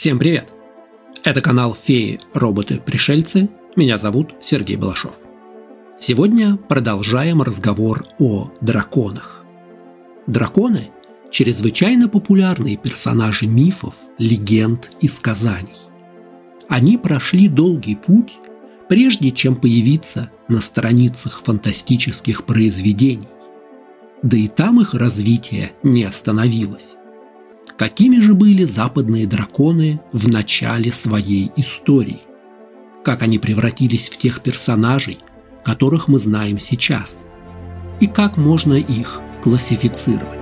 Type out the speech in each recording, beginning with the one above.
Всем привет! Это канал «Феи, роботы, пришельцы». Меня зовут Сергей Балашов. Сегодня продолжаем разговор о драконах. Драконы – чрезвычайно популярные персонажи мифов, легенд и сказаний. Они прошли долгий путь, прежде чем появиться на страницах фантастических произведений. Да и там их развитие не остановилось. Какими же были западные драконы в начале своей истории? Как они превратились в тех персонажей, которых мы знаем сейчас? И как можно их классифицировать?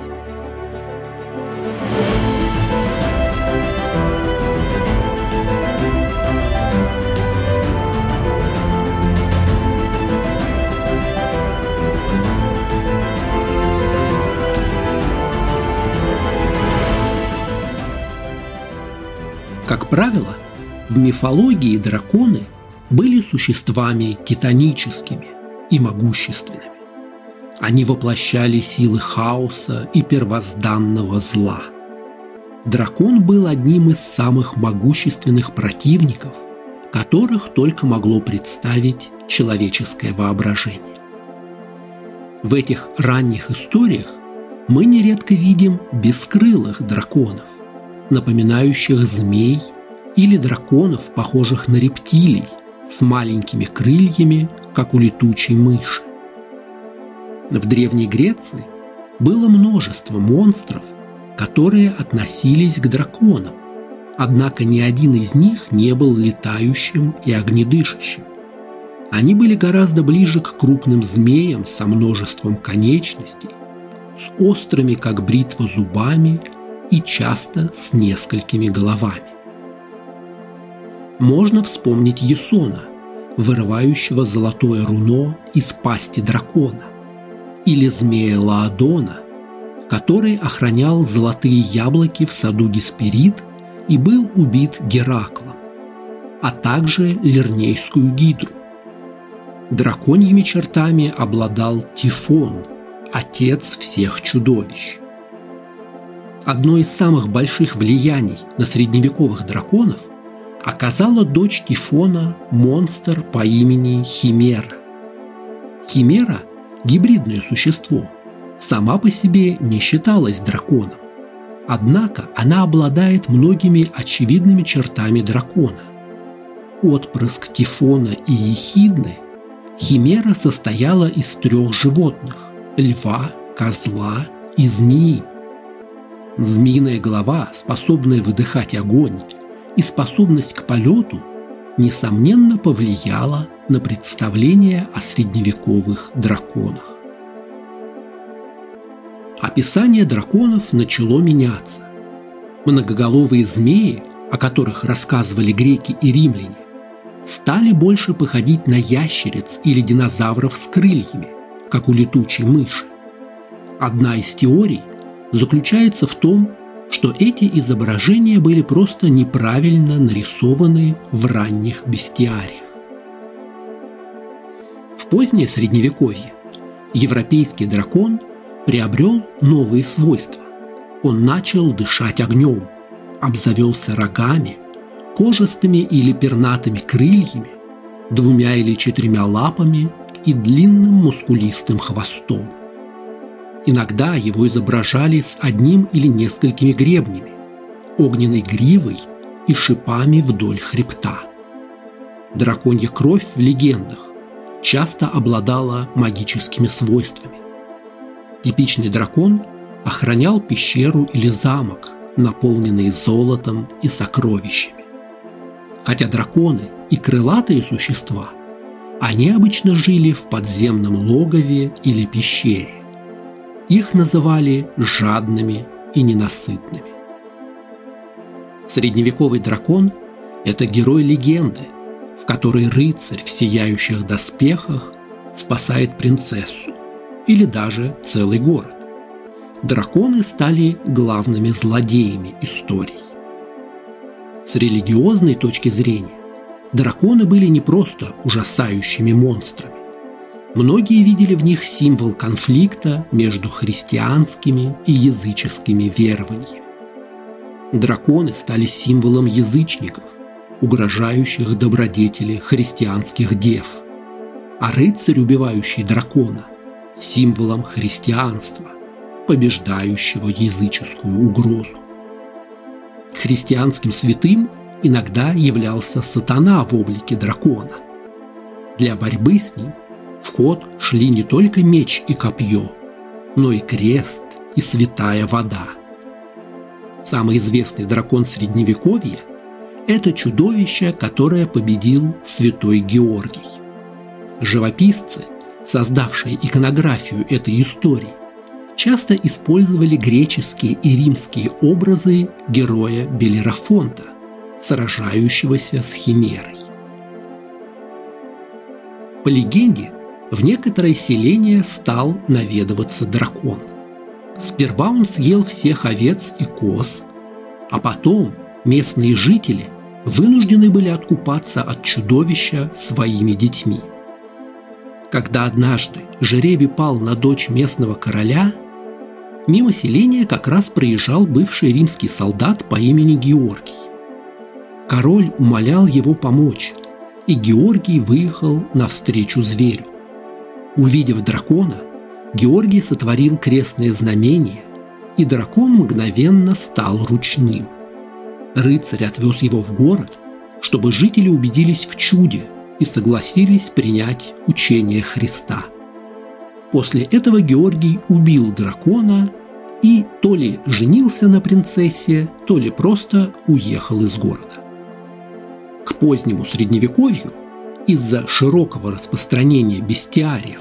Как правило, в мифологии драконы были существами титаническими и могущественными. Они воплощали силы хаоса и первозданного зла. Дракон был одним из самых могущественных противников, которых только могло представить человеческое воображение. В этих ранних историях мы нередко видим бескрылых драконов, напоминающих змей или драконов, похожих на рептилий, с маленькими крыльями, как у летучей мыши. В Древней Греции было множество монстров, которые относились к драконам, однако ни один из них не был летающим и огнедышащим. Они были гораздо ближе к крупным змеям со множеством конечностей, с острыми, как бритва, зубами и часто с несколькими головами. Можно вспомнить Есона, вырывающего золотое руно из пасти дракона, или змея Лаодона, который охранял золотые яблоки в саду Гесперид и был убит Гераклом, а также Лернейскую гидру. Драконьими чертами обладал Тифон, отец всех чудовищ – одно из самых больших влияний на средневековых драконов оказала дочь Тифона монстр по имени Химера. Химера – гибридное существо, сама по себе не считалась драконом. Однако она обладает многими очевидными чертами дракона. Отпрыск Тифона и Ехидны, Химера состояла из трех животных – льва, козла и змеи – Змеиная голова, способная выдыхать огонь, и способность к полету, несомненно, повлияла на представление о средневековых драконах. Описание драконов начало меняться. Многоголовые змеи, о которых рассказывали греки и римляне, стали больше походить на ящериц или динозавров с крыльями, как у летучей мыши. Одна из теорий – заключается в том, что эти изображения были просто неправильно нарисованы в ранних бестиариях. В позднее Средневековье европейский дракон приобрел новые свойства. Он начал дышать огнем, обзавелся рогами, кожистыми или пернатыми крыльями, двумя или четырьмя лапами и длинным мускулистым хвостом. Иногда его изображали с одним или несколькими гребнями, огненной гривой и шипами вдоль хребта. Драконья кровь в легендах часто обладала магическими свойствами. Типичный дракон охранял пещеру или замок, наполненный золотом и сокровищами. Хотя драконы и крылатые существа, они обычно жили в подземном логове или пещере. Их называли жадными и ненасытными. Средневековый дракон – это герой легенды, в которой рыцарь в сияющих доспехах спасает принцессу или даже целый город. Драконы стали главными злодеями историй. С религиозной точки зрения драконы были не просто ужасающими монстрами. Многие видели в них символ конфликта между христианскими и языческими верованиями. Драконы стали символом язычников, угрожающих добродетели христианских дев. А рыцарь, убивающий дракона, символом христианства, побеждающего языческую угрозу. Христианским святым иногда являлся сатана в облике дракона. Для борьбы с ним в ход шли не только меч и копье, но и крест и святая вода. Самый известный дракон Средневековья – это чудовище, которое победил святой Георгий. Живописцы, создавшие иконографию этой истории, часто использовали греческие и римские образы героя Белерафонта, сражающегося с химерой. По легенде, в некоторое селение стал наведываться дракон. Сперва он съел всех овец и коз, а потом местные жители вынуждены были откупаться от чудовища своими детьми. Когда однажды жеребий пал на дочь местного короля, мимо селения как раз проезжал бывший римский солдат по имени Георгий. Король умолял его помочь, и Георгий выехал навстречу зверю. Увидев дракона, Георгий сотворил крестное знамение, и дракон мгновенно стал ручным. Рыцарь отвез его в город, чтобы жители убедились в чуде и согласились принять учение Христа. После этого Георгий убил дракона и то ли женился на принцессе, то ли просто уехал из города. К позднему средневековью из-за широкого распространения бестиариев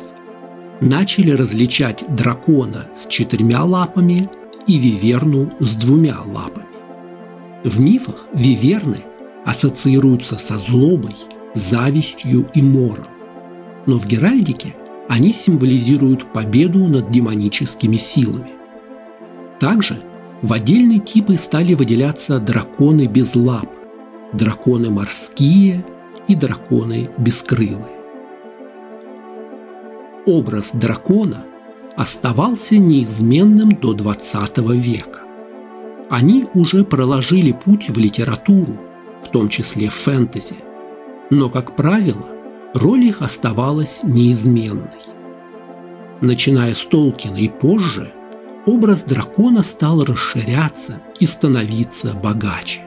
начали различать дракона с четырьмя лапами и виверну с двумя лапами. В мифах виверны ассоциируются со злобой, завистью и мором. Но в Геральдике они символизируют победу над демоническими силами. Также в отдельные типы стали выделяться драконы без лап, драконы морские и драконы бескрылые. Образ дракона оставался неизменным до XX века. Они уже проложили путь в литературу, в том числе в фэнтези, но, как правило, роль их оставалась неизменной. Начиная с Толкина и позже, образ дракона стал расширяться и становиться богаче.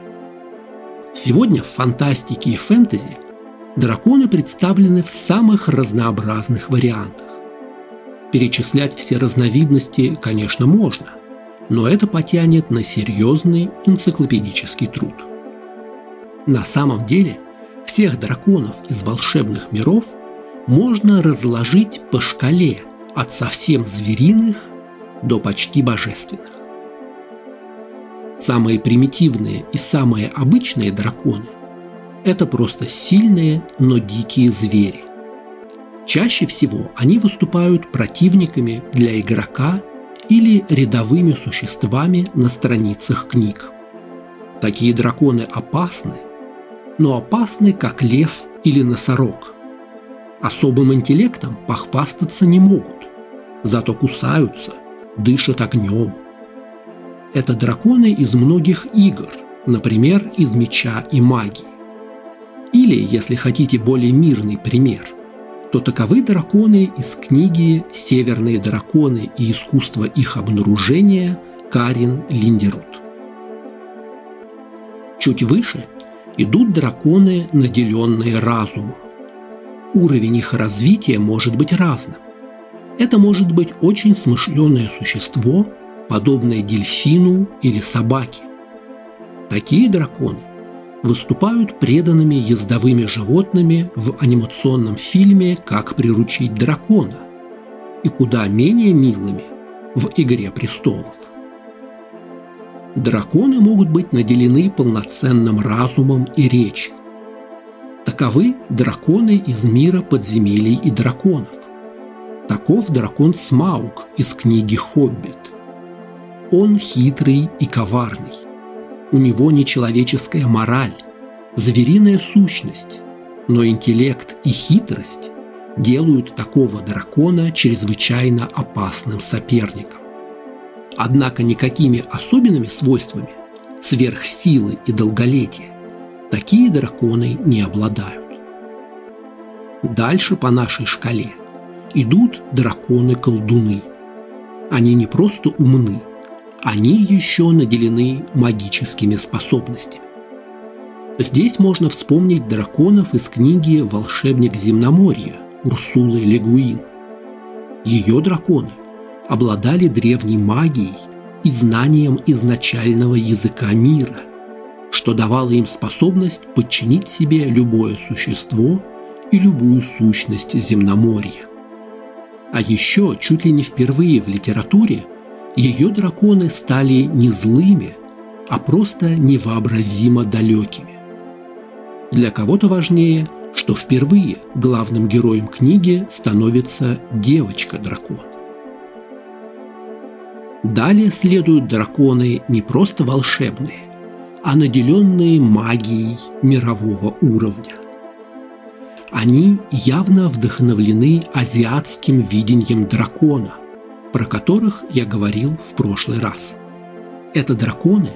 Сегодня в фантастике и фэнтези драконы представлены в самых разнообразных вариантах. Перечислять все разновидности, конечно, можно, но это потянет на серьезный энциклопедический труд. На самом деле, всех драконов из волшебных миров можно разложить по шкале от совсем звериных до почти божественных. Самые примитивные и самые обычные драконы – это просто сильные, но дикие звери. Чаще всего они выступают противниками для игрока или рядовыми существами на страницах книг. Такие драконы опасны, но опасны как лев или носорог. Особым интеллектом похвастаться не могут, зато кусаются, дышат огнем, это драконы из многих игр, например, из меча и магии. Или, если хотите более мирный пример, то таковы драконы из книги «Северные драконы и искусство их обнаружения» Карин Линдерут. Чуть выше идут драконы, наделенные разумом. Уровень их развития может быть разным. Это может быть очень смышленое существо – подобное дельфину или собаке. Такие драконы выступают преданными ездовыми животными в анимационном фильме «Как приручить дракона» и куда менее милыми в «Игре престолов». Драконы могут быть наделены полноценным разумом и речью. Таковы драконы из мира подземелий и драконов. Таков дракон Смаук из книги «Хоббит». Он хитрый и коварный. У него нечеловеческая мораль, звериная сущность, но интеллект и хитрость делают такого дракона чрезвычайно опасным соперником. Однако никакими особенными свойствами сверхсилы и долголетия, такие драконы не обладают. Дальше по нашей шкале идут драконы-колдуны. Они не просто умны, они еще наделены магическими способностями. Здесь можно вспомнить драконов из книги «Волшебник земноморья» Урсулы Легуин. Ее драконы обладали древней магией и знанием изначального языка мира, что давало им способность подчинить себе любое существо и любую сущность земноморья. А еще чуть ли не впервые в литературе ее драконы стали не злыми, а просто невообразимо далекими. Для кого-то важнее, что впервые главным героем книги становится девочка-дракон. Далее следуют драконы не просто волшебные, а наделенные магией мирового уровня. Они явно вдохновлены азиатским видением дракона, про которых я говорил в прошлый раз. Это драконы,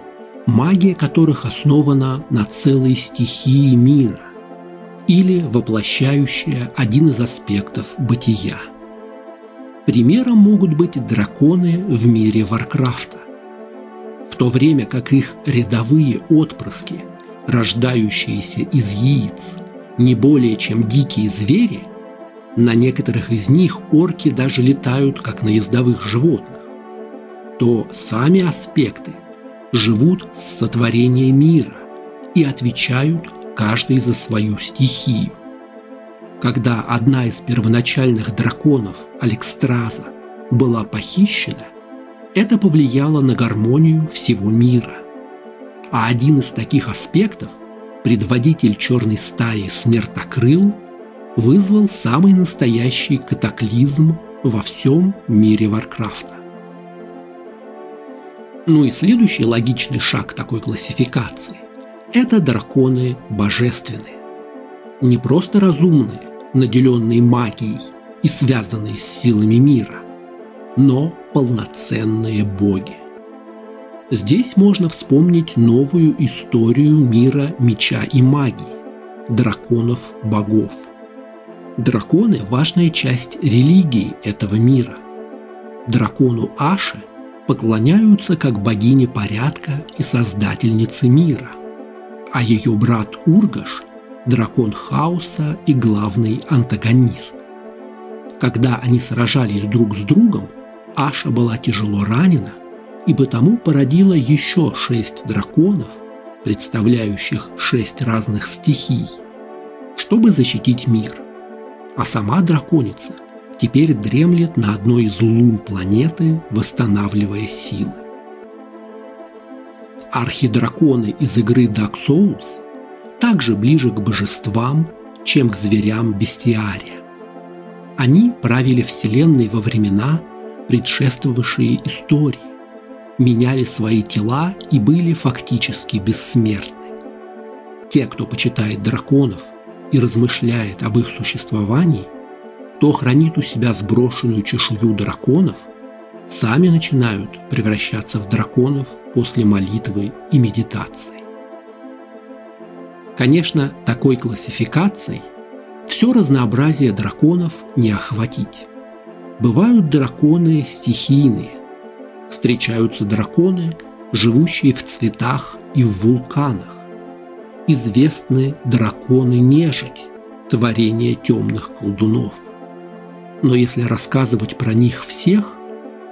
магия которых основана на целой стихии мира или воплощающая один из аспектов бытия – Примером могут быть драконы в мире Варкрафта. В то время как их рядовые отпрыски, рождающиеся из яиц, не более чем дикие звери, на некоторых из них орки даже летают, как на ездовых животных, то сами аспекты живут с сотворения мира и отвечают каждый за свою стихию – когда одна из первоначальных драконов, Алекстраза, была похищена, это повлияло на гармонию всего мира. А один из таких аспектов, предводитель черной стаи Смертокрыл, вызвал самый настоящий катаклизм во всем мире Варкрафта. Ну и следующий логичный шаг такой классификации – это драконы божественные. Не просто разумные, наделенные магией и связанные с силами мира, но полноценные боги. Здесь можно вспомнить новую историю мира меча и магии – драконов-богов. Драконы – важная часть религии этого мира. Дракону Аше поклоняются как богине порядка и создательнице мира, а ее брат Ургаш дракон хаоса и главный антагонист. Когда они сражались друг с другом, Аша была тяжело ранена и потому породила еще шесть драконов, представляющих шесть разных стихий, чтобы защитить мир. А сама драконица теперь дремлет на одной из лун планеты, восстанавливая силы. Архидраконы из игры Dark Souls – также ближе к божествам, чем к зверям бестиария. Они правили Вселенной во времена, предшествовавшие истории, меняли свои тела и были фактически бессмертны. Те, кто почитает драконов и размышляет об их существовании, то хранит у себя сброшенную чешую драконов, сами начинают превращаться в драконов после молитвы и медитации. Конечно, такой классификацией все разнообразие драконов не охватить. Бывают драконы стихийные. Встречаются драконы, живущие в цветах и в вулканах. Известны драконы-нежить, творение темных колдунов. Но если рассказывать про них всех,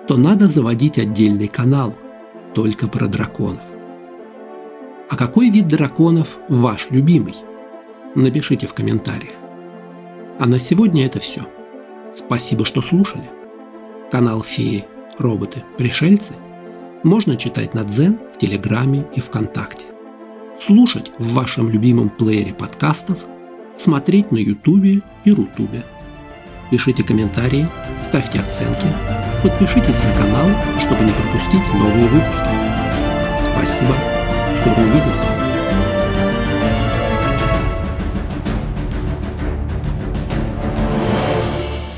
то надо заводить отдельный канал только про драконов. А какой вид драконов ваш любимый? Напишите в комментариях. А на сегодня это все. Спасибо, что слушали. Канал Феи, роботы, пришельцы можно читать на Дзен, в Телеграме и ВКонтакте. Слушать в вашем любимом плеере подкастов, смотреть на Ютубе и Рутубе. Пишите комментарии, ставьте оценки, подпишитесь на канал, чтобы не пропустить новые выпуски. Спасибо. Скоро увидимся.